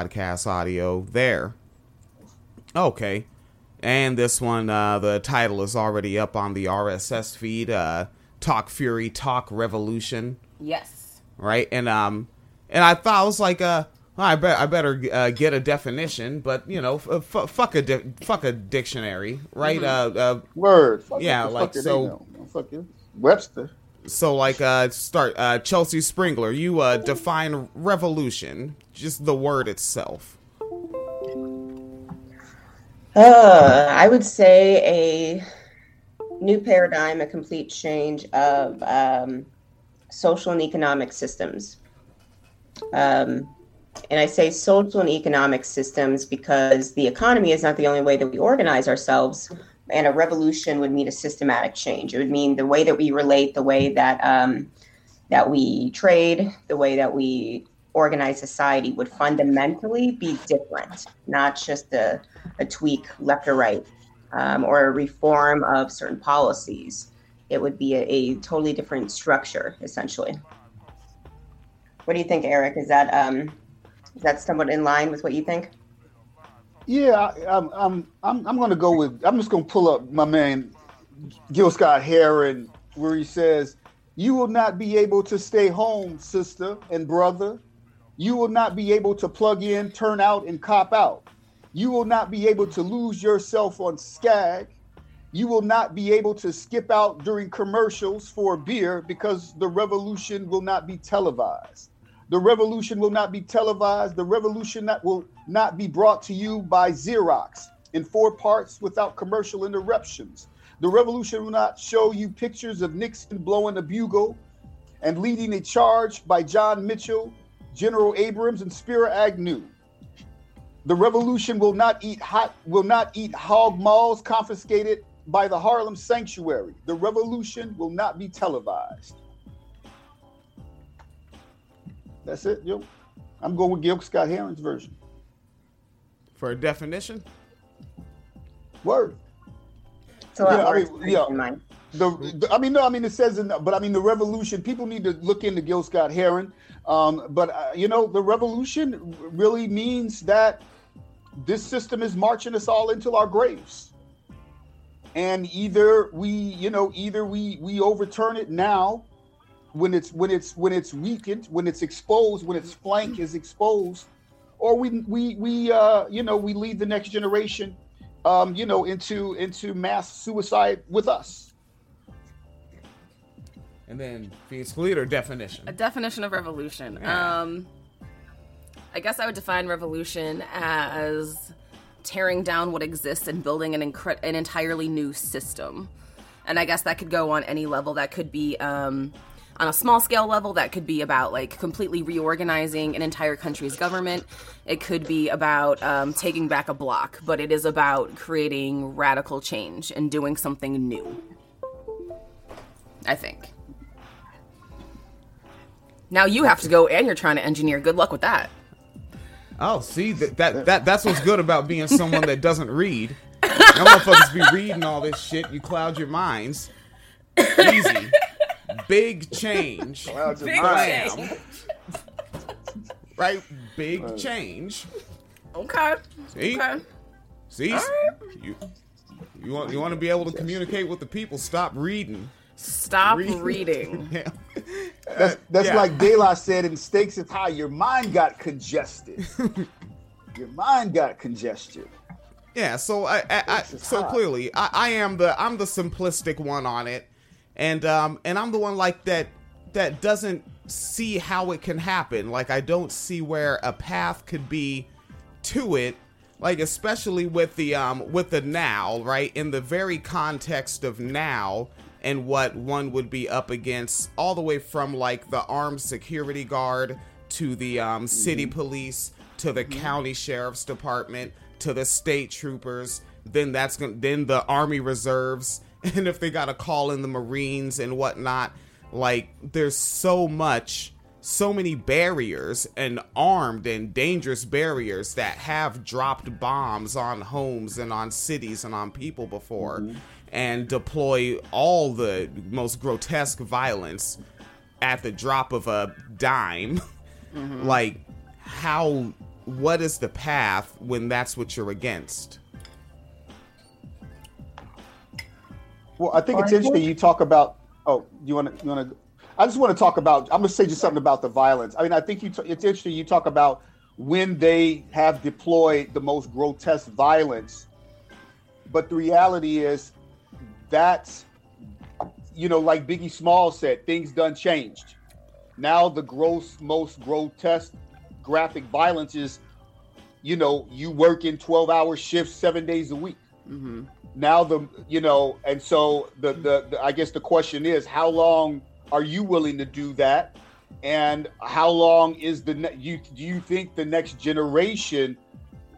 podcast audio there. Okay. And this one, uh, the title is already up on the RSS feed. Uh, Talk FURIE, Talk Revolution. Yes. Right, and um, and I thought I was like, uh, I bet I better uh, get a definition, but you know, f- f- fuck a di- fuck a dictionary, right? Mm-hmm. Uh, uh, Word. Fuck Yeah, like, fuck it, so- they. Fuck you. Webster. So like, uh, start uh, Chelsey Sprengeler. You uh, define revolution, just the word itself. Uh, I would say a new paradigm, a complete change of um, social and economic systems. Um, and I say social and economic systems because the economy is not the only way that we organize ourselves. And a revolution would mean a systematic change. It would mean the way that we relate, the way that um, that we trade, the way that we organize society would fundamentally be different, not just a, a tweak left or right um, or a reform of certain policies. It would be a, a totally different structure, essentially. What do you think, Eric? Is that um, is that somewhat in line with what you think? Yeah, I, I'm, I'm, I'm, I'm going to go with. I'm just going to pull up my man Gil Scott Heron, where he says, "You will not be able to stay home, sister and brother. You will not be able to plug in, turn out, and cop out. You will not be able to lose yourself on Skag. You will not be able to skip out during commercials for a beer because the revolution will not be televised. The revolution will not be televised. The revolution that will not be brought to you by Xerox in four parts without commercial interruptions. The revolution will not show you pictures of Nixon blowing a bugle and leading a charge by John Mitchell, General Abrams, and Spiro Agnew. The revolution will not eat hot will not eat hog maws confiscated by the Harlem Sanctuary. The revolution will not be televised. That's it, yo. I'm going with Gil Scott Heron's version. For a definition, Word. It's a lot Yeah, I more mean, yeah. The, the- I mean, no, I mean it says, in, but I mean the revolution. People need to look into Gil Scott Heron. Um, but uh, you know, the revolution really means that this system is marching us all into our graves, and either we, you know, either we we overturn it now, when it's when it's when it's weakened, when it's exposed, when its flank is exposed, or we we we uh, you know we lead the next generation, um, you know, into into mass suicide with us. and then Phoenix leader definition. A definition of revolution. Yeah. Um, I guess I would define revolution as tearing down what exists and building an incre- an entirely new system. And I guess that could go on any level. That could be um, on a small scale level. That could be about like completely reorganizing an entire country's government. It could be about um, taking back a block, but it is about creating radical change and doing something new. I think. Now you have to go and you're trying to engineer. Good luck with that. Oh, see that, that that that's what's good about being someone that doesn't read. No motherfuckers be reading all this shit. You cloud your minds. Easy, big change. Big mind. Bam. Right, big change. Okay. See, Okay. see, you you want you want to be able to communicate with the people. Stop reading. Stop Read. reading. Yeah. That's, uh, that's Yeah. like De La said in Stakes is High. Your mind got congested. your mind got congested. Yeah, so I, I, I so hot. clearly I, I am the I'm the simplistic one on it, and um and I'm the one like that that doesn't see how it can happen. Like I don't see where a path could be to it. Like especially with the um with the now right in the very context of now and what one would be up against all the way from like the armed security guard to the um, city police to the county sheriff's department to the state troopers then that's gonna then the army reserves and if they gotta call in the marines and whatnot like there's so much so many barriers and armed and dangerous barriers that have dropped bombs on homes and on cities and on people before mm-hmm. and deploy all the most grotesque violence at the drop of a dime. Mm-hmm. Like how what is the path when that's what you're against? Well, I think it's interesting you talk about. Oh, you want to? You want to? I just want to talk about. I'm going to say just something about the violence. I mean, I think you. T- it's interesting you talk about when they have deployed the most grotesque violence, but the reality is that's, you know, like Biggie Small said, things done changed. Now the gross, most grotesque, graphic violence is, you know, you work in 12-hour shifts seven days a week. Mm-hmm. Now the, you know, and so the, the the I guess the question is, how long are you willing to do that? And how long is the you do you think the next generation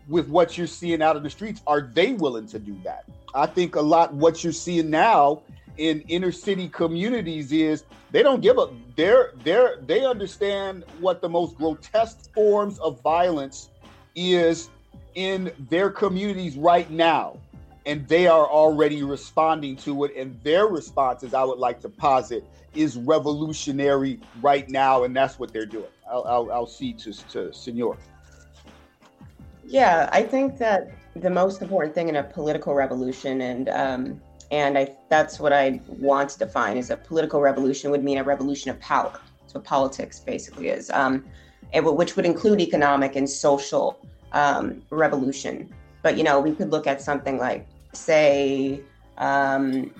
with what you're seeing out in the streets are they willing to do that? I think a lot what you're seeing now in inner city communities is they don't give up they're they're they understand what the most grotesque forms of violence is in their communities right now and they are already responding to it and their responses i would like to posit is revolutionary right now and that's what they're doing. I'll, I'll, I'll see to, to senor. Yeah i think that the most important thing in a political revolution and um, and I, that's what i want to define is a political revolution would mean a revolution of power. So politics basically is um, and which would include economic and social um, revolution. But you know we could look at something like say um,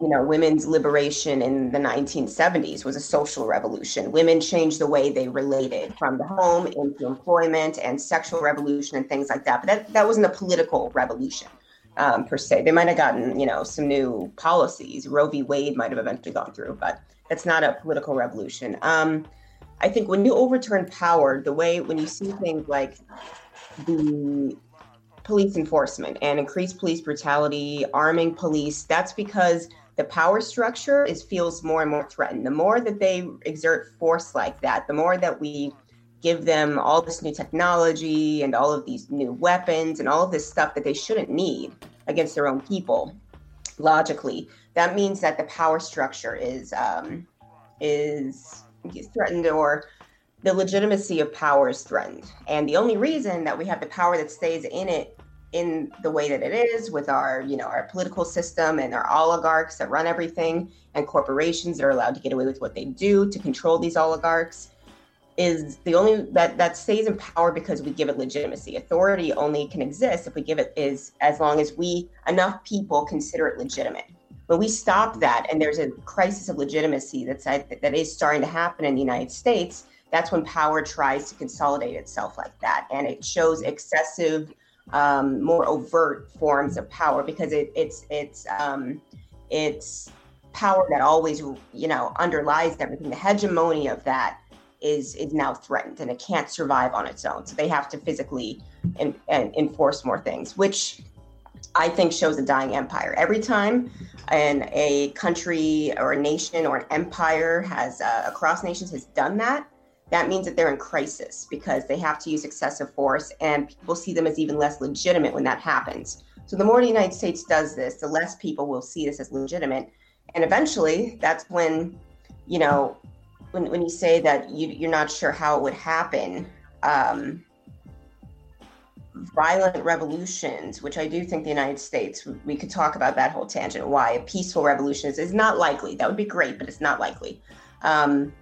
you know women's liberation in the 1970s was a social revolution. Women changed the way they related from the home into employment and sexual revolution and things like that. But that, that wasn't a political revolution um, per se. They might have gotten you know some new policies. Roe v. Wade might have eventually gone through but it's not a political revolution. Um, i think when you overturn power the way when you see things like the police enforcement and increased police brutality, arming police, that's because the power structure is feels more and more threatened. The more that they exert force like that, the more that we give them all this new technology and all of these new weapons and all of this stuff that they shouldn't need against their own people. Logically, that means that the power structure is um, is threatened or the legitimacy of power is threatened. And the only reason that we have the power that stays in it in the way that it is with our, you know, our political system and our oligarchs that run everything and corporations that are allowed to get away with what they do to control these oligarchs is the only that that stays in power because we give it legitimacy. Authority only can exist if we give it is as long as we enough people consider it legitimate. When we stop that and there's a crisis of legitimacy that's that is starting to happen in the United States, that's when power tries to consolidate itself like that. And it shows excessive um, more overt forms of power because it, it's it's um, it's power that always you know underlies everything. The hegemony of that is is now threatened and it can't survive on its own. So they have to physically and enforce more things which i think shows a dying empire. Every time and a country or a nation or an empire has uh, across nations has done that that means that they're in crisis because they have to use excessive force and people see them as even less legitimate when that happens. So the more the United States does this, the less people will see this as legitimate. And eventually that's when, you know, when, when you say that you, you're not sure how it would happen, um, violent revolutions, which I do think the United States, we could talk about that whole tangent, why a peaceful revolution is, is not likely. That would be great, but it's not likely. Um,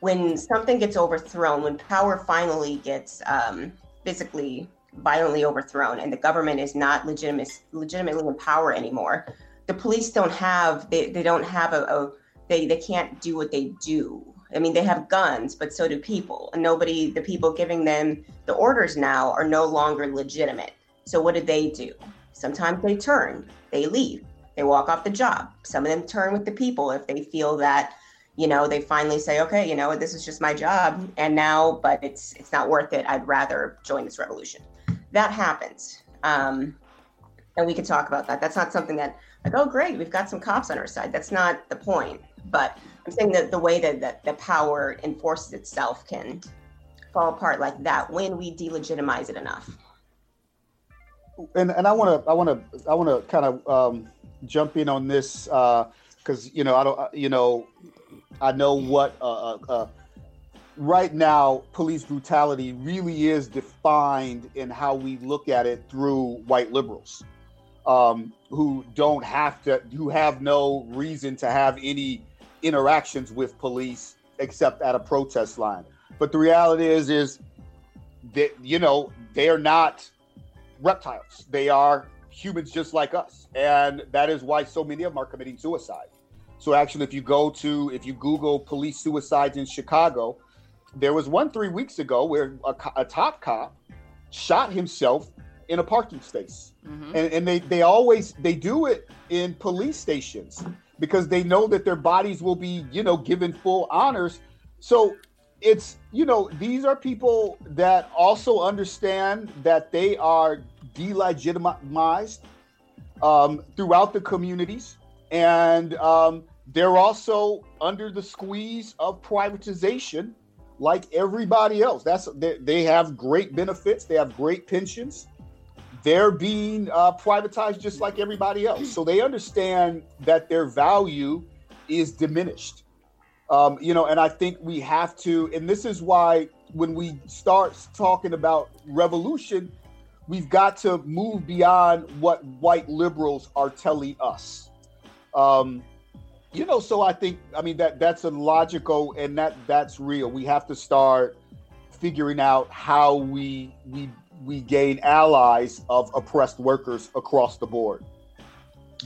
when something gets overthrown, when power finally gets um, physically violently overthrown and the government is not legitimate, legitimately in power anymore, the police don't have they, they don't have a, a they, they can't do what they do. I mean, they have guns, but so do people. And nobody, the people giving them the orders now are no longer legitimate. So what do they do? Sometimes they turn, they leave, they walk off the job. Some of them turn with the people if they feel that you know they finally say okay you know this is just my job and now but it's it's not worth it. I'd rather join this revolution. That happens um, and we could talk about that. That's not something that like oh great we've got some cops on our side. That's not the point but i'm saying that the way that, that the power enforces itself can fall apart like that when we delegitimize it enough. And and i want to i want to i want to kind of um, jump in on this because you know i don't you know I know what uh, uh, uh, right now, police brutality really is defined in how we look at it through white liberals um, who don't have to, who have no reason to have any interactions with police except at a protest line. But the reality is, is that you know they are not reptiles; they are humans just like us, and that is why so many of them are committing suicide. So actually, if you go to, if you Google police suicides in Chicago, there was one three weeks ago where a, a top cop shot himself in a parking space, mm-hmm. and, and they they always they do it in police stations because they know that their bodies will be you know given full honors. So it's you know these are people that also understand that they are delegitimized um, throughout the communities, and um, they're also under the squeeze of privatization, like everybody else. That's they, they have great benefits, they have great pensions. They're being uh, privatized just like everybody else, so they understand that their value is diminished. Um, you know, and I think we have to, and this is why when we start talking about revolution, we've got to move beyond what white liberals are telling us. Um, you know, so I think I mean that that's a logical and that that's real. We have to start figuring out how we we we gain allies of oppressed workers across the board.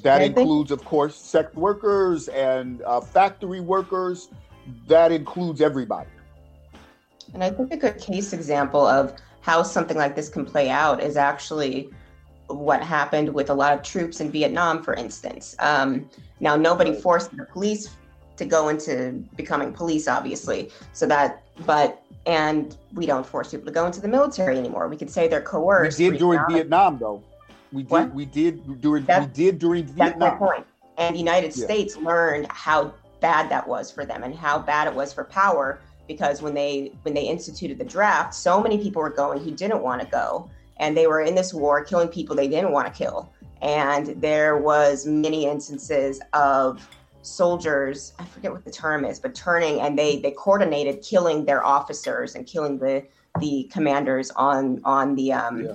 That includes, of course, sex workers and uh, factory workers. That includes everybody. And I think a good case example of how something like this can play out is actually what happened with a lot of troops in Vietnam, for instance. Um, now, nobody forced the police to go into becoming police, obviously. So that, but, and we don't force people to go into the military anymore. We could say they're coerced. We did during Vietnam, though. We did. What? We did during. That's, we did during Vietnam. That's my point. And the United yeah. States learned how bad that was for them and how bad it was for power because when they when they instituted the draft, so many people were going who didn't want to go, and they were in this war killing people they didn't want to kill. And there was many instances of soldiers, I forget what the term is, but turning and they they coordinated killing their officers and killing the the commanders on on the um, yeah.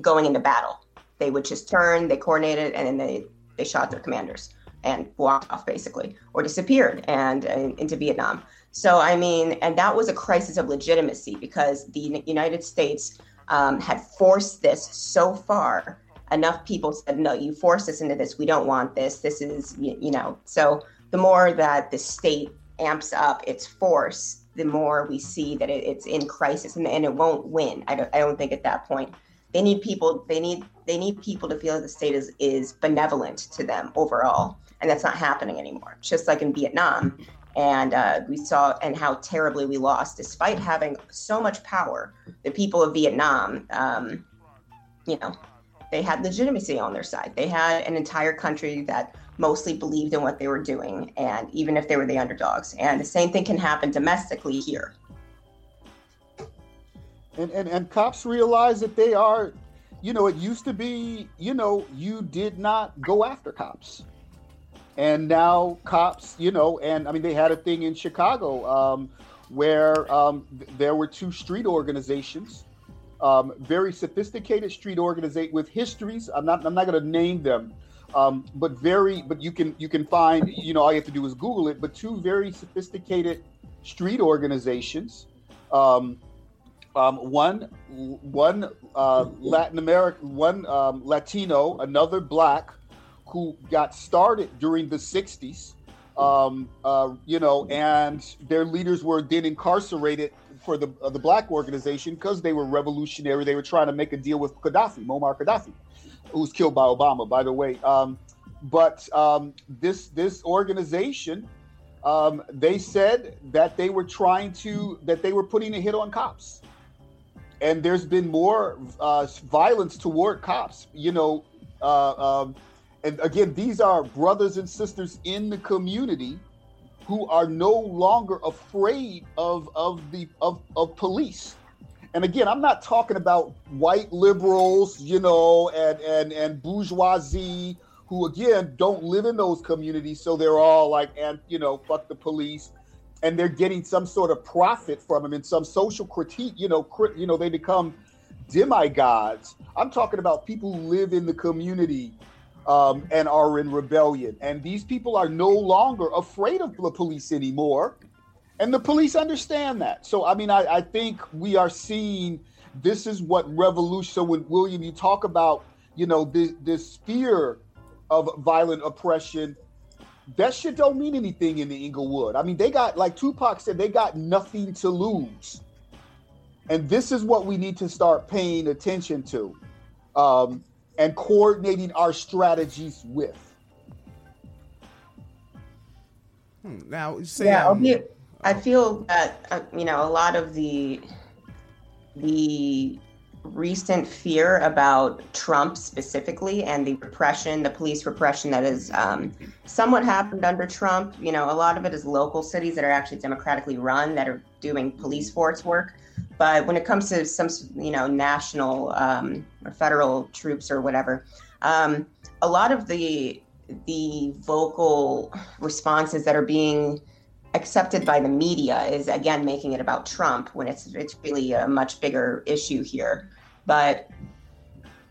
going into battle. They would just turn, they coordinated, and then they they shot their commanders and walked off basically or disappeared and, and into Vietnam. So, I mean, and that was a crisis of legitimacy because the United States um, had forced this so far. Enough people said, no, you forced us into this. We don't want this. This is, you, you know. So, the more that the state amps up its force, the more we see that it, it's in crisis and, and it won't win. I don't, I don't think at that point they need people they need they need people to feel that the state is is benevolent to them overall and that's not happening anymore just like in vietnam and uh, we saw and how terribly we lost despite having so much power. The people of vietnam um, you know they had legitimacy on their side. They had an entire country that mostly believed in what they were doing and even if they were the underdogs. And the same thing can happen domestically here. And, and, and cops realize that they are you know it used to be you know you did not go after cops and now cops, you know, and I mean, they had a thing in Chicago um, where um, th- there were two street organizations, um, very sophisticated street organization with histories. I'm not, I'm not going to name them, um, but very, but you can, you can find, you know, all you have to do is Google it. But two very sophisticated street organizations. Um, um, one, one uh, Latin American, one Latino, another Black who got started during the 60s, um, uh, you know, and their leaders were then incarcerated for the uh, the black organization because they were revolutionary. They were trying to make a deal with Gaddafi, Muammar Gaddafi, who was killed by Obama, by the way. Um, but um, this this organization, um, they said that they were trying to that they were putting a hit on cops, and there's been more uh, violence toward cops. You know, uh, um, and again, these are brothers and sisters in the community who are no longer afraid of of the of, of police. And again, I'm not talking about white liberals, you know, and and and bourgeoisie who again don't live in those communities, so they're all like, and you know, fuck the police. and they're getting some sort of profit from them and some social critique. You know, crit, you know, they become demigods. I'm talking about people who live in the community um, and are in rebellion, and these people are no longer afraid of the police anymore, and the police understand that. So, I mean, I, I think we are seeing this is what revolution. So, when William, you talk about, you know, this this fear of violent oppression that shit don't mean anything in the Englewood. I mean, they got like Tupac said, they got nothing to lose, and this is what we need to start paying attention to, um, and coordinating our strategies with. Hmm, now, say, yeah, um, I feel that uh, you know a lot of the the recent fear about Trump specifically and the repression, the police repression that has um, somewhat happened under Trump. You know, a lot of it is local cities that are actually democratically run that are doing police force work. But when it comes to some, you know, national um, or federal troops or whatever, um, a lot of the the vocal responses that are being accepted by the media is again making it about Trump when it's it's really a much bigger issue here. But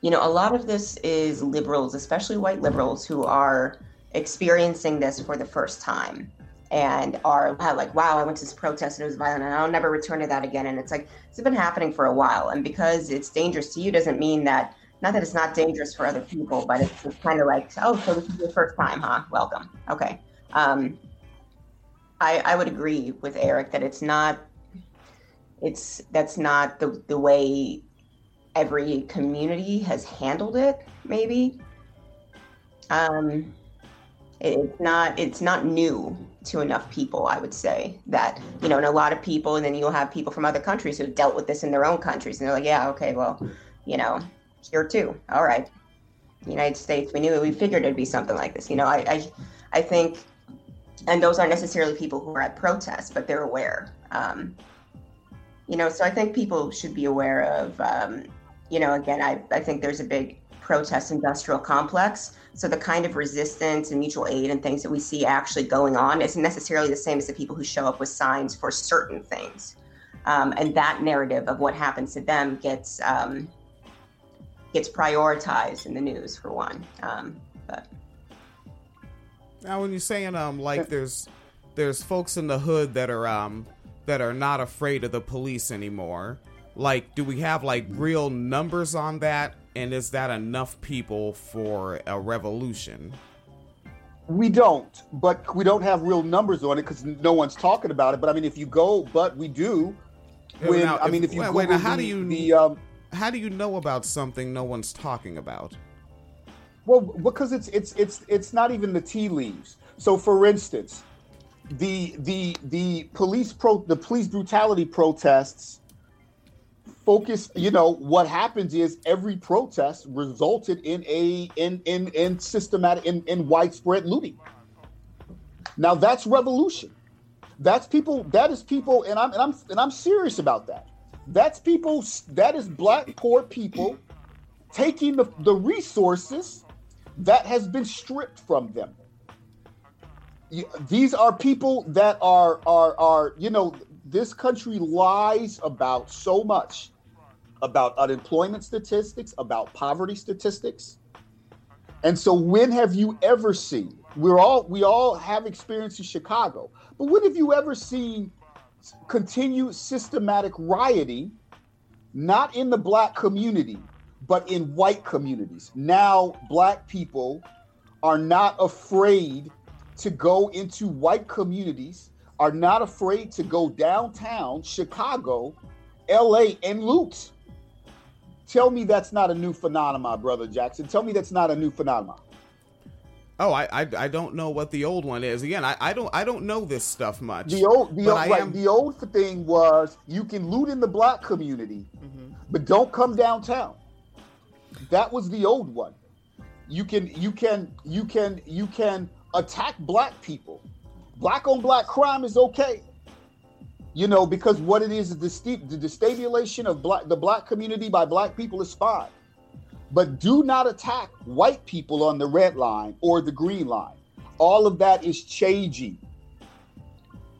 you know, a lot of this is liberals, especially white liberals, who are experiencing this for the first time and are like, wow, I went to this protest and it was violent and I'll never return to that again. And it's like, it's been happening for a while. And because it's dangerous to you doesn't mean that, not that it's not dangerous for other people, but it's just kind of like, oh, so this is your first time, huh? Welcome. Okay. Um, I, I would agree with Eric that it's not, it's, that's not the, the way every community has handled it maybe um it's not it's not new to enough people i would say that you know and a lot of people and then you'll have people from other countries who've dealt with this in their own countries and they're like yeah okay well you know here too. All right. United states we knew it we figured it'd be something like this. You know i i, I think and those aren't necessarily people who are at protests but they're aware. Um, you know so i think people should be aware of um, you know, again, I, I think there's a big protest industrial complex. So the kind of resistance and mutual aid and things that we see actually going on isn't necessarily the same as the people who show up with signs for certain things. Um, and that narrative of what happens to them gets um, gets prioritized in the news for one. Um, but now, when you're saying um, like there's there's folks in the hood that are um that are not afraid of the police anymore like do we have like real numbers on that and is that enough people for a revolution? We don't but we don't have real numbers on it because no one's talking about it. But i mean if you go but we do when now, i mean if, you wait, wait now, how the, do you the um, how do you know about something no one's talking about? Well because it's it's it's it's not even the tea leaves. So for instance the the the police pro the police brutality protests focus you know what happens is every protest resulted in a in in in systematic in, in widespread looting. Now that's revolution. That's people that is people and i'm and i'm and i'm serious about that. That's people that is black poor people taking the, the resources that has been stripped from them. These are people that are are are you know this country lies about so much about unemployment statistics, about poverty statistics. And so when have you ever seen, we're all we all have experience in Chicago, but when have you ever seen continued systematic rioting, not in the black community, but in white communities? Now black people are not afraid to go into white communities, are not afraid to go downtown Chicago, LA and loot. Tell me that's not a new phenomenon, brother Jackson. Tell me that's not a new phenomenon. Oh, I, I, I don't know what the old one is. Again, I, I don't I don't know this stuff much. The old the old, right, am... the old thing was you can loot in the black community, mm-hmm. but don't come downtown. That was the old one. You can you can you can you can attack black people. Black on black crime is okay you know, because what it is, the, st- the destabilization of black, the black community by black people is fine. But do not attack white people on the red line or the green line. All of that is changing.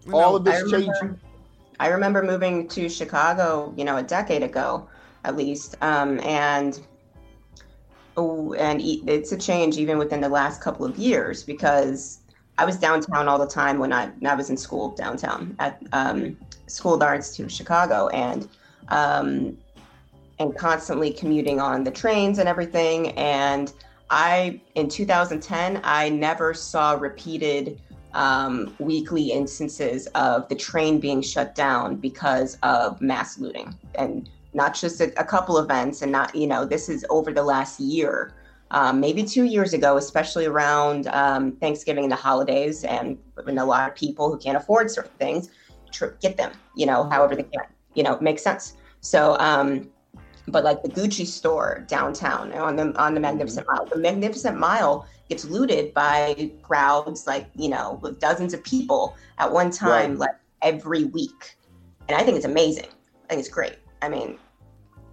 know, all of this I remember- changing. I remember moving to Chicago, you know, a decade ago, at least, um, and oh, and e- it's a change even within the last couple of years because I was downtown all the time when I, when I was in school downtown at um, School Art Institute Chicago, and um, and constantly commuting on the trains and everything. And I, in 2010, I never saw repeated um, weekly instances of the train being shut down because of mass looting and not just a, a couple events and not you know this is over the last year um, maybe two years ago especially around um, thanksgiving and the holidays and a lot of people who can't afford certain things tr- get them you know however they can you know makes sense so um, but like the Gucci store downtown on the on the Magnificent Mile, the Magnificent Mile gets looted by crowds like you know with dozens of people at one time, Right. like every week, and I think it's amazing. I think it's great. I mean,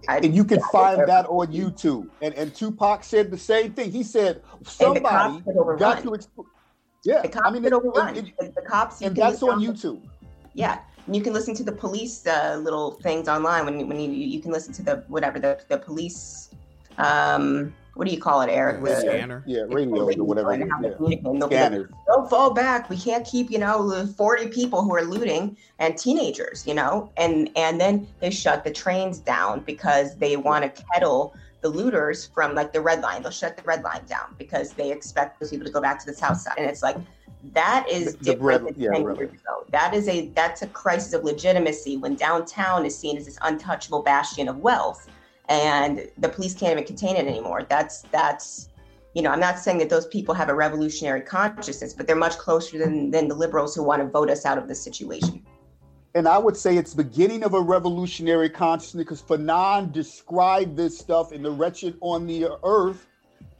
I, And you can think find that on YouTube. And and Tupac said the same thing. He said somebody cops get overrun. got to exp- Yeah, The cops I mean, it- overrun. it- the, the cops, and that's on YouTube. Yeah, and you can listen to the police uh, little things online when when you you can listen to the whatever the the police. Um, what do you call it, Eric? The The- scanner. Yeah, radio or whatever. and Yeah. communicate. And they'll be like, don't fall back. We can't keep, you know, 40 people who are looting and teenagers, you know, and and then they shut the trains down because they want to kettle the looters from like the red line. They'll shut the red line down because they expect those people to go back to the south side. And it's like that is The- the different red- than yeah, 10 years ago. That is a that's a crisis of legitimacy when downtown is seen as this untouchable bastion of wealth and the police can't even contain it anymore. That's that's you know, I'm not saying that those people have a revolutionary consciousness, but they're much closer than, than the liberals who want to vote us out of this situation. And I would say it's beginning of a revolutionary consciousness because Fanon described this stuff in The Wretched on the Earth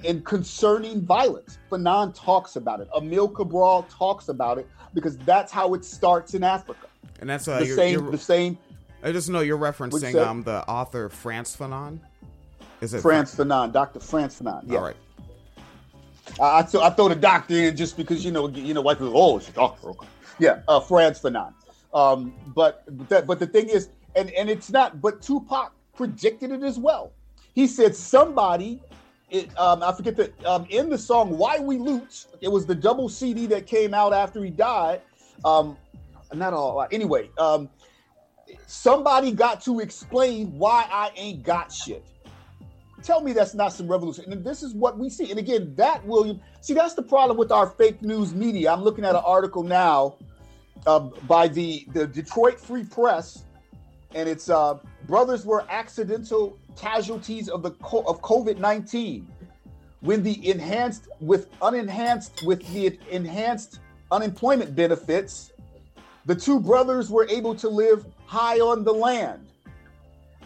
and concerning violence. Fanon talks about it. Emil Cabral talks about it because that's how it starts in Africa. And that's uh, The you're, same, you're- the same I just know you're referencing um the author Frantz Fanon. Is it Frantz Fanon, Dr. Frantz Fanon. Yeah. All right. I, I, th- I throw the doctor in just because you know you know white people. Oh, it's a doctor. Okay. Yeah, uh, Frantz Fanon. Um, but that, but the thing is, and and it's not. But Tupac predicted it as well. He said somebody. It, um, I forget that um, in the song "Why We Loot." It was the double CD that came out after he died. Um, not all. Anyway, um, somebody got to explain why I ain't got shit. Tell me that's not some revolution. And this is what we see. And again, that William, see, that's the problem with our fake news media. I'm looking at an article now uh, by the, the Detroit Free Press, and it's uh, brothers were accidental casualties of the co- of COVID 19 when the enhanced with unenhanced with the enhanced unemployment benefits, the two brothers were able to live high on the land.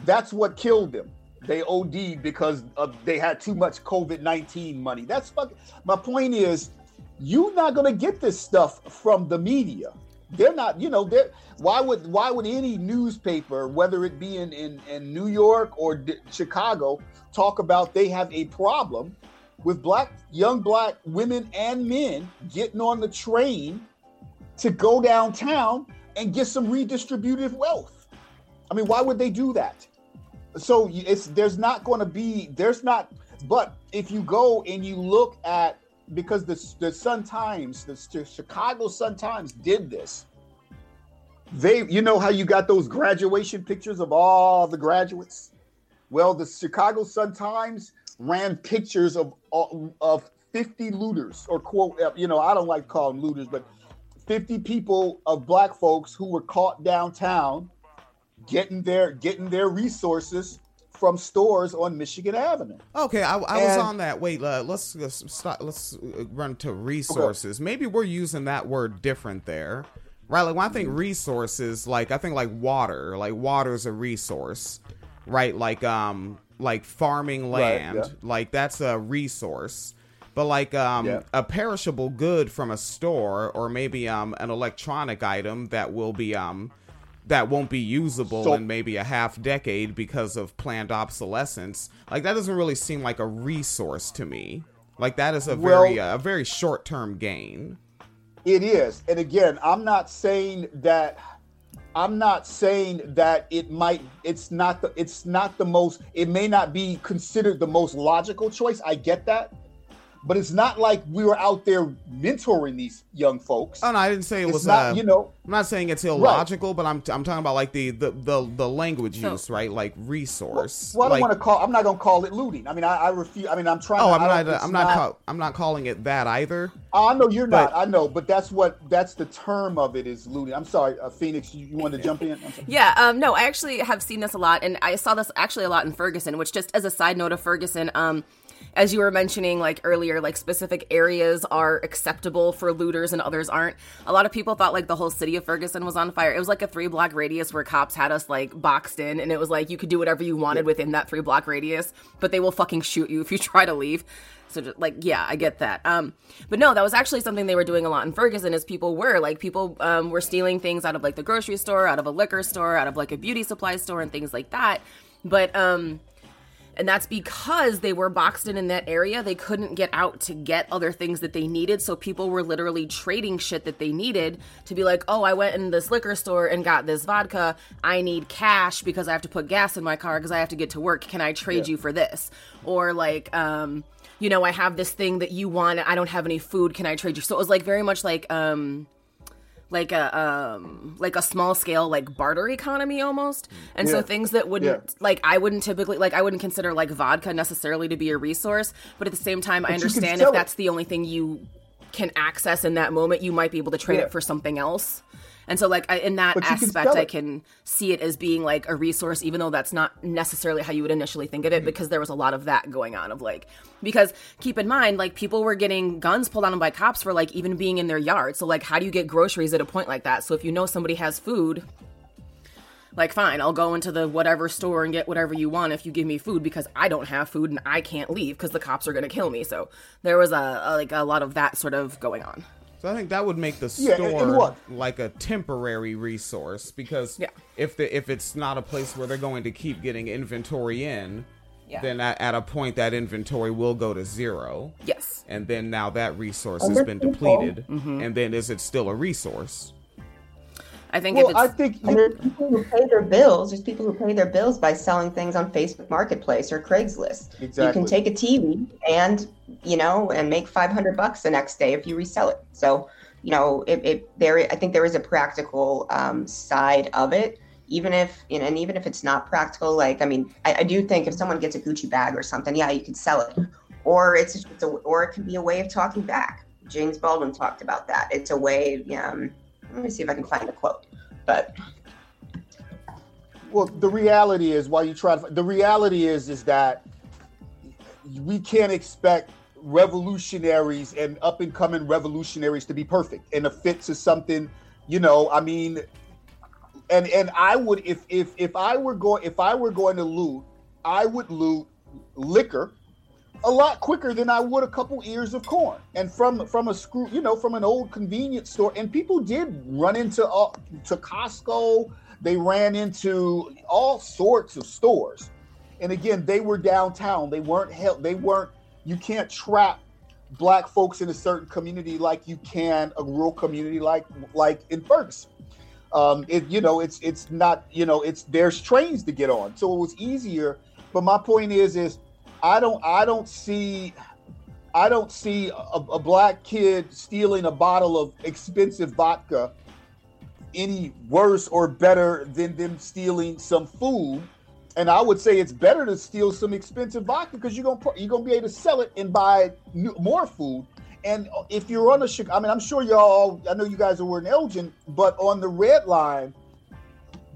That's what killed them. They OD'd because of, they had too much COVID 19 money. That's. My point is, you're not gonna get this stuff from the media. They're not, you know, they're why would why would any newspaper, whether it be in in, in New York or D- Chicago, talk about they have a problem with black young black women and men getting on the train to go downtown and get some redistributive wealth. I mean, why would they do that? So it's there's not going to be there's not. But if you go and you look at because the the Sun Times, the, Chicago Sun Times did this. They, you know how you got those graduation pictures of all the graduates. Well, the Chicago Sun Times ran pictures of of 50 looters or quote, uh, you know, I don't like calling looters, but 50 people of black folks who were caught downtown getting their getting their resources from stores on Michigan Avenue. Okay, I, I was on that. Wait, uh, let's, let's stop. Let's uh, run to resources. Maybe we're using that word different there, right? Like when I think resources, like I think like water. Like water is a resource, right? Like um, like farming Right, land, yeah. like that's a resource. But like um, Yeah. a perishable good from a store, or maybe um, an electronic item that will be um, that won't be usable So- in maybe a half decade because of planned obsolescence. Like that doesn't really seem like a resource to me. Like that is a Well- very uh, a very short term gain. It is. And again, I'm not saying that I'm not saying that it might it's not the it's not the most it may not be considered the most logical choice. I get that but it's not like we were out there mentoring these young folks. Oh no, I didn't say it It's was. not, uh, you know, I'm not saying it's illogical, but I'm I'm talking about like the the the, the language So- use, right? Like resource. well, I don't like, want to call. I'm not gonna call it looting. I mean, I, I refuse. I mean, I'm trying. Oh, to, I'm I not. I'm not. Call, I'm not calling it that either. I know you're but- not. I know, but that's what that's the term of it is looting. I'm sorry, uh, Phoenix. You, you want to jump in? I'm sorry. Yeah, um, no, I actually have seen this a lot, and I saw this actually a lot in Ferguson. Which, just as a side note of Ferguson, um, as you were mentioning like earlier, like specific areas are acceptable for looters and others aren't. A lot of people thought like the whole city of Ferguson was on fire. It was like a three block radius where cops had us like boxed in, and it was like you could do whatever you wanted within that three block radius, but they will fucking shoot you if you try to leave. So just, like yeah, I get that. Um, but no, that was actually something they were doing a lot in Ferguson. Is people were like people um, were stealing things out of like the grocery store, out of a liquor store, out of like a beauty supply store, and things like that. But um, and that's because they were boxed in in that area. They couldn't get out to get other things that they needed. So people were literally trading shit that they needed to be like, oh, I went in this liquor store and got this vodka. I need cash because I have to put gas in my car because I have to get to work. Can I trade you for this? Or like, um, you know, I have this thing that you want. I don't have any food. Can I trade you? So it was like very much like, um, like a um like a small scale like barter economy almost and so things that wouldn't Yeah. like i wouldn't typically like i wouldn't consider like vodka necessarily to be a resource but at the same time i understand if it. that's the only thing you can access in that moment you might be able to trade Yeah. it for something else and so like I, in that you can aspect i can see it as being like a resource even though that's not necessarily how you would initially think of it because there was a lot of that going on of like because keep in mind like people were getting guns pulled on them by cops for like even being in their yard. So like how do you get groceries at a point like that? So if you know somebody has food like fine i'll go into the whatever store and get whatever you want if you give me food because i don't have food and i can't leave because the cops are going to kill me. So there was a, a like a lot of that sort of going on So I think that would make the Yeah, and- and store what? like a temporary resource because Yeah. if the if it's not a place where they're going to keep getting inventory in, Yeah. then at, at a point that inventory will go to zero. yes And then now that resource And has there's been people- depleted. Mm-hmm. And then is it still a resource? I think Well, if I think And there's people who pay their bills. There's people who pay their bills by selling things on Facebook Marketplace or Craigslist. You can take a TV and you know and make 500 bucks the next day if you resell it. So you know, it, it there. I think there is a practical um, side of it. Even if you know, and even if it's not practical, like I mean, I, I do think if someone gets a Gucci bag or something, yeah, you could sell it, or it's, it's a, or it can be a way of talking back. James Baldwin talked about that. It's a way. Um, let me see if I can find the quote, but Well, the reality is, while you try to, the reality is, is that we can't expect revolutionaries and up and coming revolutionaries to be perfect and a fit to something. You know, I mean, and and I would if if if I were going if I were going to loot, I would loot liquor a lot quicker than I would a couple ears of corn. And from from a screw, you know, from an old convenience store. And people did run into uh, to Costco. They ran into all sorts of stores. And again, they were downtown. They weren't held. They weren't. You can't trap black folks in a certain community like you can a rural community like like in Ferguson. Um, it you know it's it's not you know it's there's trains to get on, so it was easier. But my point is is I don't I don't see I don't see a, a black kid stealing a bottle of expensive vodka any worse or better than them stealing some food. And I would say it's better to steal some expensive vodka because you're gonna you're gonna be able to sell it and buy new, more food. And if you're on the, I mean, I'm sure y'all, I know you guys are in Elgin, but on the red line,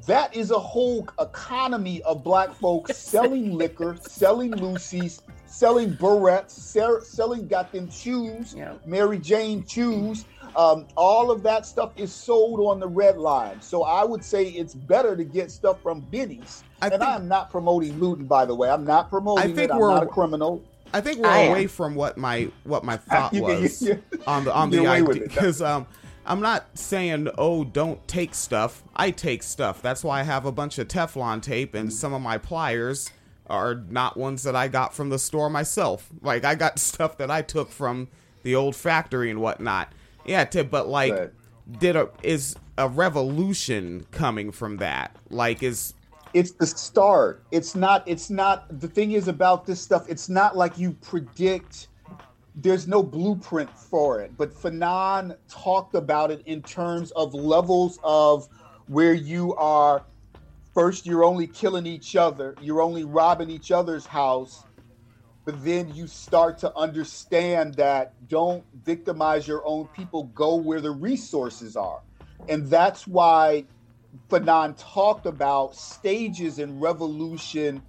that is a whole economy of black folks selling liquor, selling loosies, selling barrettes, sell, selling got them shoes, Yeah. Mary Jane shoes. Um, all of that stuff is sold on the red line. So I would say it's better to get stuff from Benny's. I and think- I'm not promoting looting, by the way. I'm not promoting I think it. I'm we're- not a criminal. I think we're I am. away from what my what my thought You- you- was you- on the on the idea because um I'm not saying oh don't take stuff. I take stuff. That's why I have a bunch of Teflon tape and some of my pliers are not ones that I got from the store myself. Like I got stuff that I took from the old factory and whatnot. Yeah, Tip, but like, Right. did a is a revolution coming from that? Like, is it's the start it's not it's not the thing is about this stuff it's not like you predict there's no blueprint for it but fanon talked about it in terms of levels of where you are. First you're only killing each other you're only robbing each other's house but then you start to understand that don't victimize your own people go where the resources are. And that's why Fanon talked about stages in revolution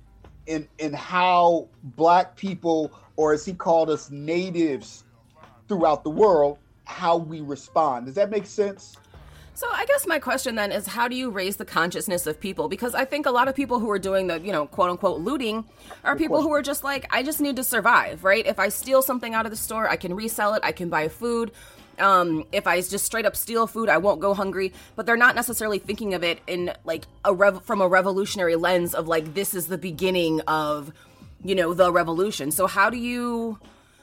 in in how black people, or as he called us, natives throughout the world, how we respond. Does that make sense? So I guess my question then is how do you raise the consciousness of people? Because I think a lot of people who are doing the, you know, quote unquote looting are people who are just like, I just need to survive, right? If I steal something out of the store, I can resell it, I can buy food. Um, if I just straight up steal food, I won't go hungry. But they're not necessarily thinking of it in like a rev- from a revolutionary lens of like this is the beginning of, you know, the revolution. So how do you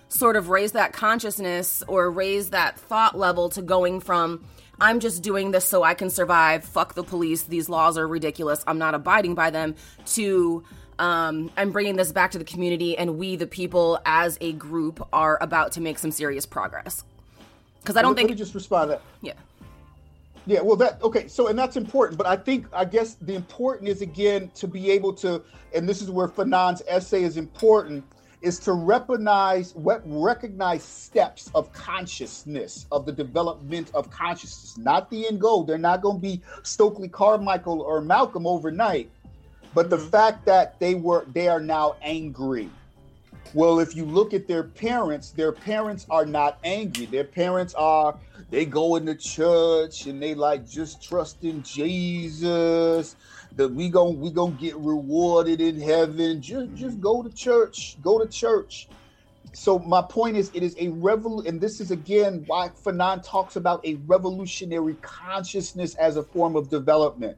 sort of raise that consciousness or raise that thought level to going from I'm just doing this so I can survive. Fuck the police. These laws are ridiculous. I'm not abiding by them. To um, I'm bringing this back to the community, and we, the people, as a group, are about to make some serious progress. Because I don't let, think, Let me just respond to that. yeah, Yeah, well, that okay. So, and that's important, but I think I guess the important is again to be able to, and this is where Fanon's essay is important, is to recognize what recognize steps of consciousness of the development of consciousness, not the end goal. They're not going to be Stokely Carmichael or Malcolm overnight, but the fact that they were they are now angry. Well, if you look at their parents, their parents are not angry. Their parents are they go into church and they like just trust in Jesus. That we gon' we gonna get rewarded in heaven. Just just go to church. Go to church. So my point is, it is a revol, and this is again why Fanon talks about a revolutionary consciousness as a form of development.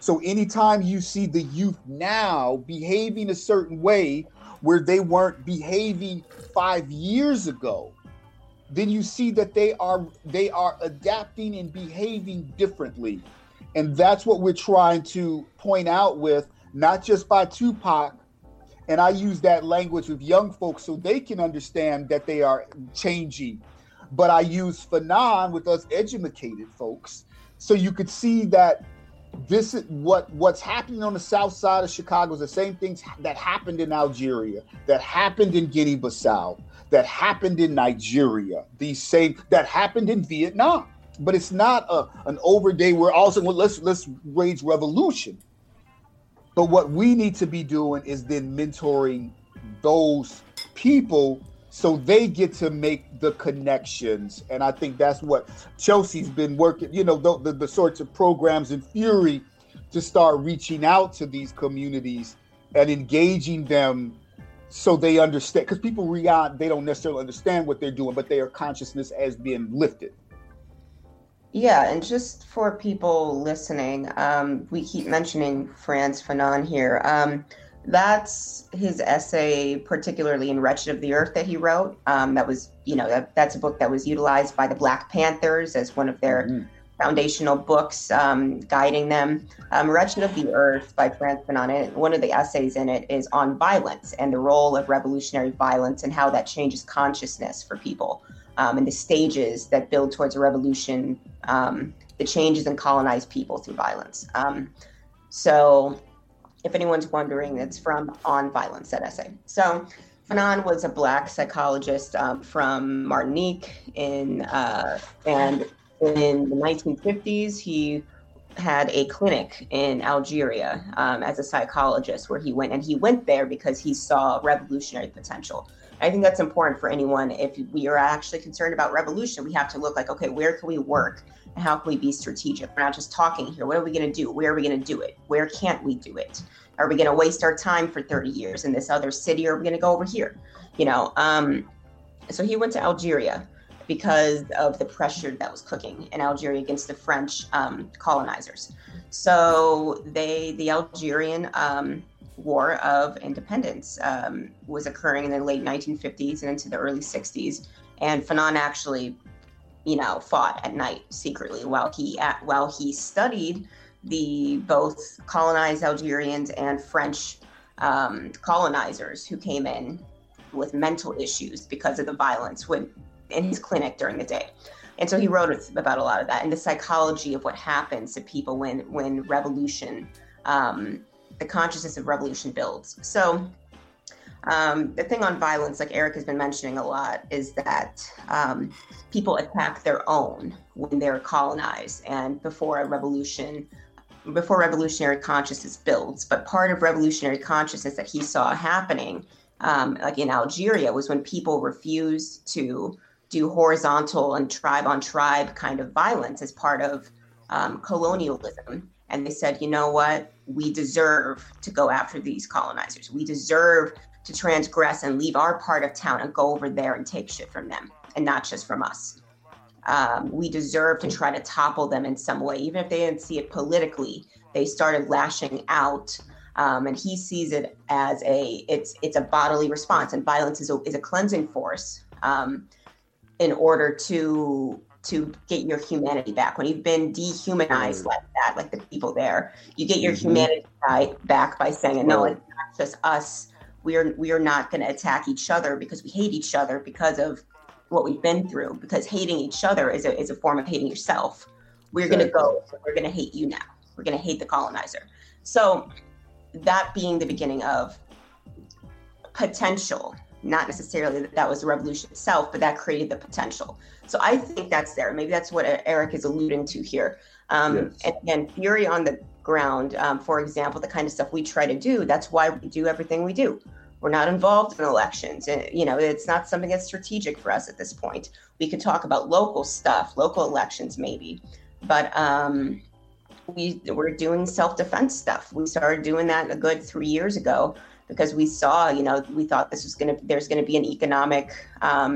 So anytime you see the youth now behaving a certain way where they weren't behaving five years ago, then you see that they are they are adapting and behaving differently. And that's what we're trying to point out with not just by Tupac, and I use that language with young folks so they can understand that they are changing. But I use Fanon with us educated folks so you could see that this is what what's happening on the south side of Chicago is the same things that happened in Algeria, that happened in Guinea-Bissau, that happened in Nigeria, these same that happened in Vietnam. But it's not a, an over day where all of a sudden well, let's let's wage revolution. But what we need to be doing is then mentoring those people so they get to make the connections. And I think that's what Chelsey's been working, you know, the, the, the sorts of programs in FURIE to start reaching out to these communities and engaging them so they understand because people react they don't necessarily understand what they're doing but their consciousness as being lifted Yeah, and just for people listening, um, we keep mentioning Frantz Fanon here. Um, that's his essay, particularly in Wretched of the Earth, that he wrote. Um, that was, you know, that, that's a book that was utilized by the Black Panthers as one of their Mhm. foundational books um, guiding them. Um, Wretched of the Earth by Frantz Fanon, one of the essays in it is on violence and the role of revolutionary violence and how that changes consciousness for people um, and the stages that build towards a revolution, um, the changes in colonized people through violence. Um, so, if anyone's wondering, it's from On Violence, that essay. So, Fanon was a black psychologist um, from Martinique in, uh, and in the 1950s, he had a clinic in Algeria um, as a psychologist where he went and he went there because he saw revolutionary potential. I think that's important for anyone. If we are actually concerned about revolution, we have to look like, okay, where can we work and how can we be strategic? We're not just talking here. What are we going to do? Where are we going to do it? Where can't we do it? Are we going to waste our time for 30 years in this other city or are we going to go over here? You know, um, so he went to Algeria because of the pressure that was cooking in Algeria against the French um, colonizers. So they, the Algerian um, War of Independence um, was occurring in the late 1950s and into the early 60s. And Fanon actually you know, fought at night secretly while he at, while he studied the both colonized Algerians and French um, colonizers who came in with mental issues because of the violence when in his clinic during the day. And so he wrote about a lot of that and the psychology of what happens to people when when revolution, um, the consciousness of revolution builds. So um, the thing on violence, like Eric has been mentioning a lot, is that um, people attack their own when they're colonized and before a revolution, before revolutionary consciousness builds. But part of revolutionary consciousness that he saw happening, um, like in Algeria, was when people refused to do horizontal and tribe on tribe kind of violence as part of um, colonialism. And they said, you know what? We deserve to go after these colonizers. We deserve to transgress and leave our part of town and go over there and take shit from them and not just from us. Um, we deserve to try to topple them in some way, even if they didn't see it politically. They started lashing out, um, and he sees it as a it's it's a bodily response, and violence is a, is a cleansing force um, in order to to get your humanity back. When you've been dehumanized like that, like the people there, you get your mm-hmm. humanity back by saying, "No, it's not just us." We are we are not going to attack each other because we hate each other because of what we've been through because hating each other is a, is a form of hating yourself. We're exactly. going to go we're going to hate you now. We're going to hate the colonizer. So that being the beginning of potential not necessarily that that was the revolution itself but that created the potential. So i think that's there. Maybe that's what eric is alluding to here. Um, yes. and, and FURIE on the ground. Um, for example, the kind of stuff we try to do. That's why we do everything we do. We're not involved in elections, and you know it's not something that's strategic for us at this point. We could talk about local stuff, local elections maybe, but um, we we're doing self-defense stuff. We started doing that a good three years ago because we saw, you know, we thought this was gonna there's gonna be an economic um,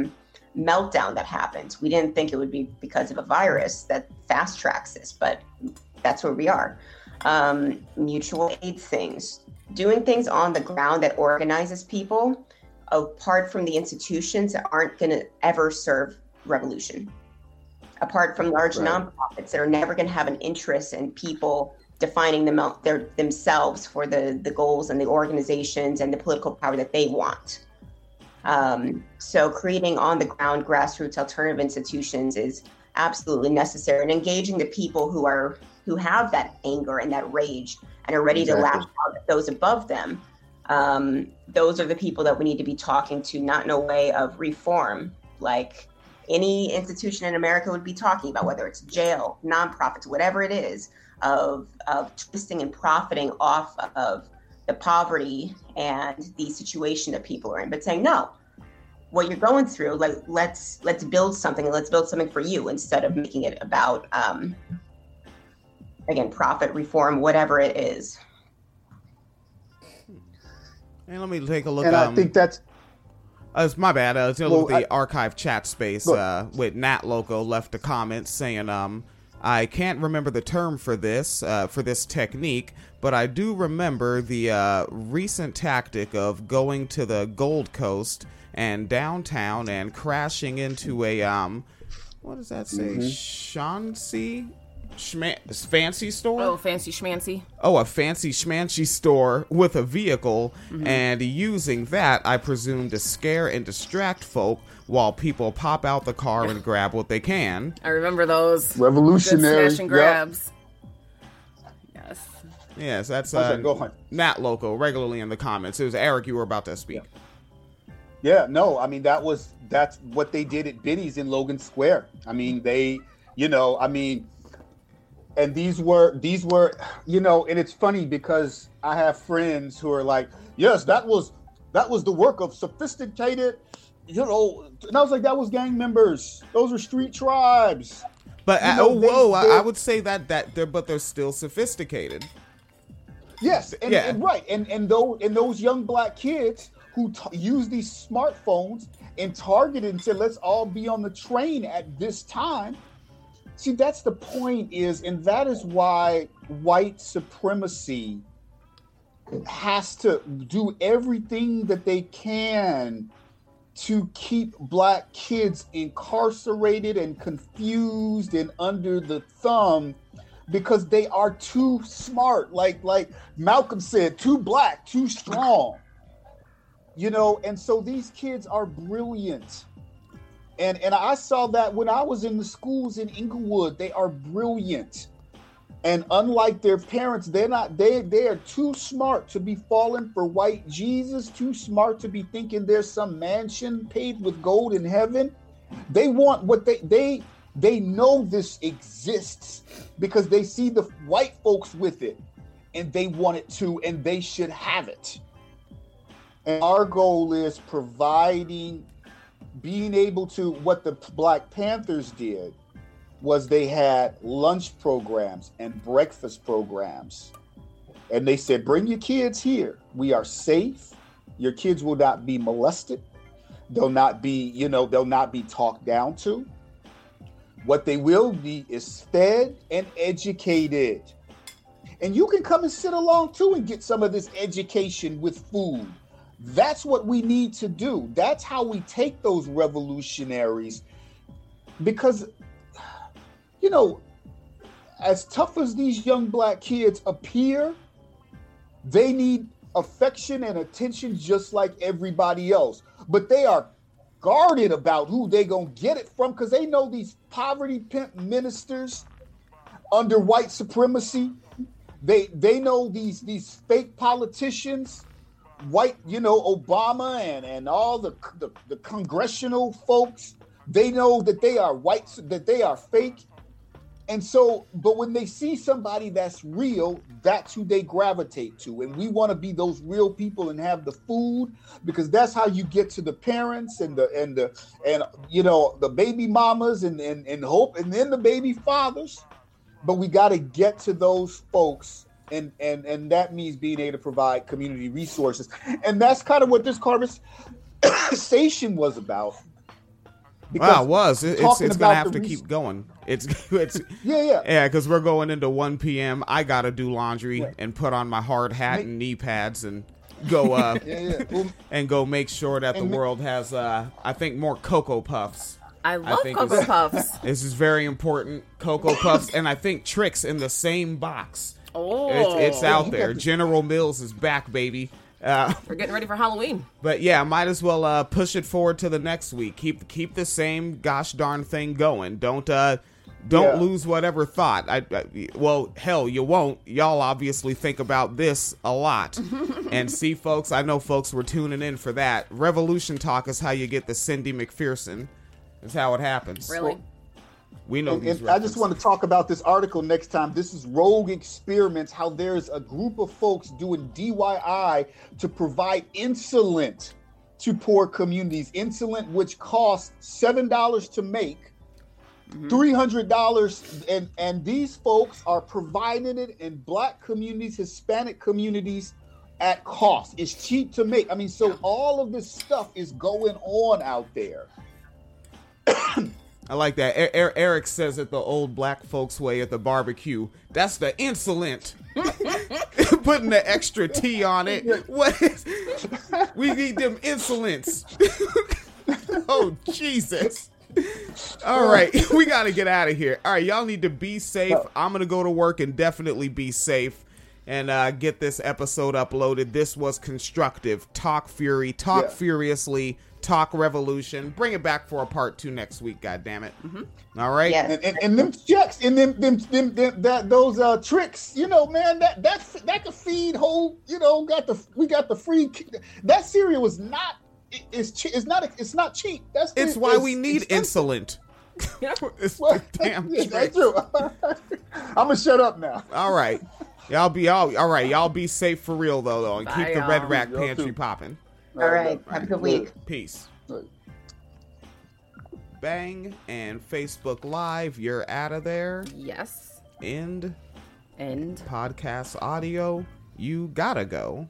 meltdown that happens. We didn't think it would be because of a virus that fast tracks this, but that's where we are um, mutual aid things, doing things on the ground that organizes people apart from the institutions that aren't going to ever serve revolution, apart from large right. nonprofits that are never going to have an interest in people defining them their, themselves for the, the goals and the organizations and the political power that they want. Um, so creating on the ground grassroots alternative institutions is absolutely necessary and engaging the people who are who have that anger and that rage and are ready exactly. to lash out at those above them. Um, those are the people that we need to be talking to, not in a way of reform, like any institution in America would be talking about, whether it's jail, nonprofits, whatever it is, of of twisting and profiting off of the poverty and the situation that people are in, but saying no, what you're going through, like let's let's build something and let's build something for you instead of making it about um, again, profit reform, whatever it is. And let me take a look. And um, I think that's. Uh, it's my bad. Uh, it's well, look at the I, archive chat space uh, with Nat Loco left a comment saying, um, I can't remember the term for this uh, for this technique, but I do remember the uh, recent tactic of going to the Gold Coast and downtown and crashing into a um, what does that say? mm hmm Shanxi Schman- fancy store. Oh, fancy schmancy. Oh, a fancy schmancy store with a vehicle, mm-hmm. and using that, I presume, to scare and distract folk while people pop out the car and grab what they can. I remember those revolutionary smash and grabs. Yep. Yes. Yes, that's uh, okay, go on. Nat Loco regularly in the comments. It was Eric. You were about to speak. Yeah. yeah, no, I mean that was that's what they did at Biddy's in Logan Square. I mean they, you know, I mean and these were these were you know and it's funny because i have friends who are like yes that was that was the work of sophisticated you know and i was like that was gang members. Those are street tribes. But you uh, know, oh whoa I, I, would say that that they're but they're still sophisticated. Yes and, yeah. and right and and those and those young black kids who t- use these smartphones and targeted and said let's all be on the train at this time see that's the point is and that is why white supremacy has to do everything that they can to keep black kids incarcerated and confused and under the thumb because they are too smart. Like like malcolm said too black too strong. You know and so these kids are brilliant and and i saw that when i was in the schools in Englewood they are brilliant. And unlike their parents they're not they they are too smart to be falling for white jesus too smart to be thinking there's some mansion paved with gold in heaven. They want what they they they know this exists because they see the white folks with it and they want it too and they should have it. And our goal is providing being able to what the black panthers did was they had lunch programs and breakfast programs. And they said, bring your kids here. We are safe. Your kids will not be molested. They'll not be, you know, they'll not be talked down to. What they will be is fed and educated. And you can come and sit along too and get some of this education with food. That's what we need to do. That's how we take those revolutionaries because you know, as tough as these young black kids appear, they need affection and attention just like everybody else. But they are guarded about who they gonna get it from because they know these poverty pimp ministers under white supremacy. They they know these these fake politicians, white, you know, Obama and and all the the, the congressional folks. They know that they are white, that they are fake, and so, but when they see somebody that's real, that's who they gravitate to. And we want to be those real people and have the food because that's how you get to the parents and the and the and you know the baby mamas and and, and hope and then the baby fathers. But we got to get to those folks and and and that means being able to provide community resources. And that's kind of what this conversation was about. Because wow, it was. It, it's it's going to have to keep going. It's it's yeah yeah yeah because we're going into 1 p.m. I gotta do laundry right. and put on my hard hat make, and knee pads and go uh yeah, yeah. Well, and go make sure that the world has uh I think more cocoa puffs. I love I cocoa puffs. This is very important. Cocoa puffs and I think Trix in the same box. Oh, it's, it's out there. General Mills is back, baby. Uh, We're getting ready for Halloween. But yeah, might as well uh, push it forward to the next week. Keep keep the same gosh darn thing going. Don't uh don't yeah. lose whatever thought. I, I, well, hell, you won't. Y'all obviously think about this a lot. and see, folks, I know folks were tuning in for that. Revolution talk is how you get the Cindy McPherson. Is how it happens. Really? We know and, these. And I just want to talk about this article next time. This is Rogue Experiments. How there's a group of folks doing DIY to provide insulin to poor communities. Insulin, which costs seven dollars to make Mm-hmm. hundred dollars, and and these folks are providing it in black communities, Hispanic communities at cost. It's cheap to make. I mean, so all of this stuff is going on out there. I like that. Er- Eric says it the old black folks way at the barbecue. That's the insolent. Putting the extra T on it. What is, we need them insolents. oh Jesus. All right, we got to get out of here. All right, y'all need to be safe. I'm going to go to work and definitely be safe and uh, get this episode uploaded. This was constructive. Talk FURIE, talk yeah. furiously, talk revolution. Bring it back for a part two next week. God damn it! Mm-hmm. All right, yes. and, and, and them checks and them them, them, them that those uh, Trix. You know, man, that that that could feed whole. You know, got the we got the free. That cereal was not it's it's not it's not cheap. That's it's why we need insulin. it's well, damn yeah, that's true. I'm gonna shut up now. All right, y'all be all all right. Y'all be safe for real though, though, and Bye, keep the Red Rack Pantry popping. All right, have a good week. Peace. Bang and Facebook Live, you're out of there. Yes. End. End. Podcast audio, you gotta go.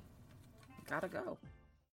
Gotta go.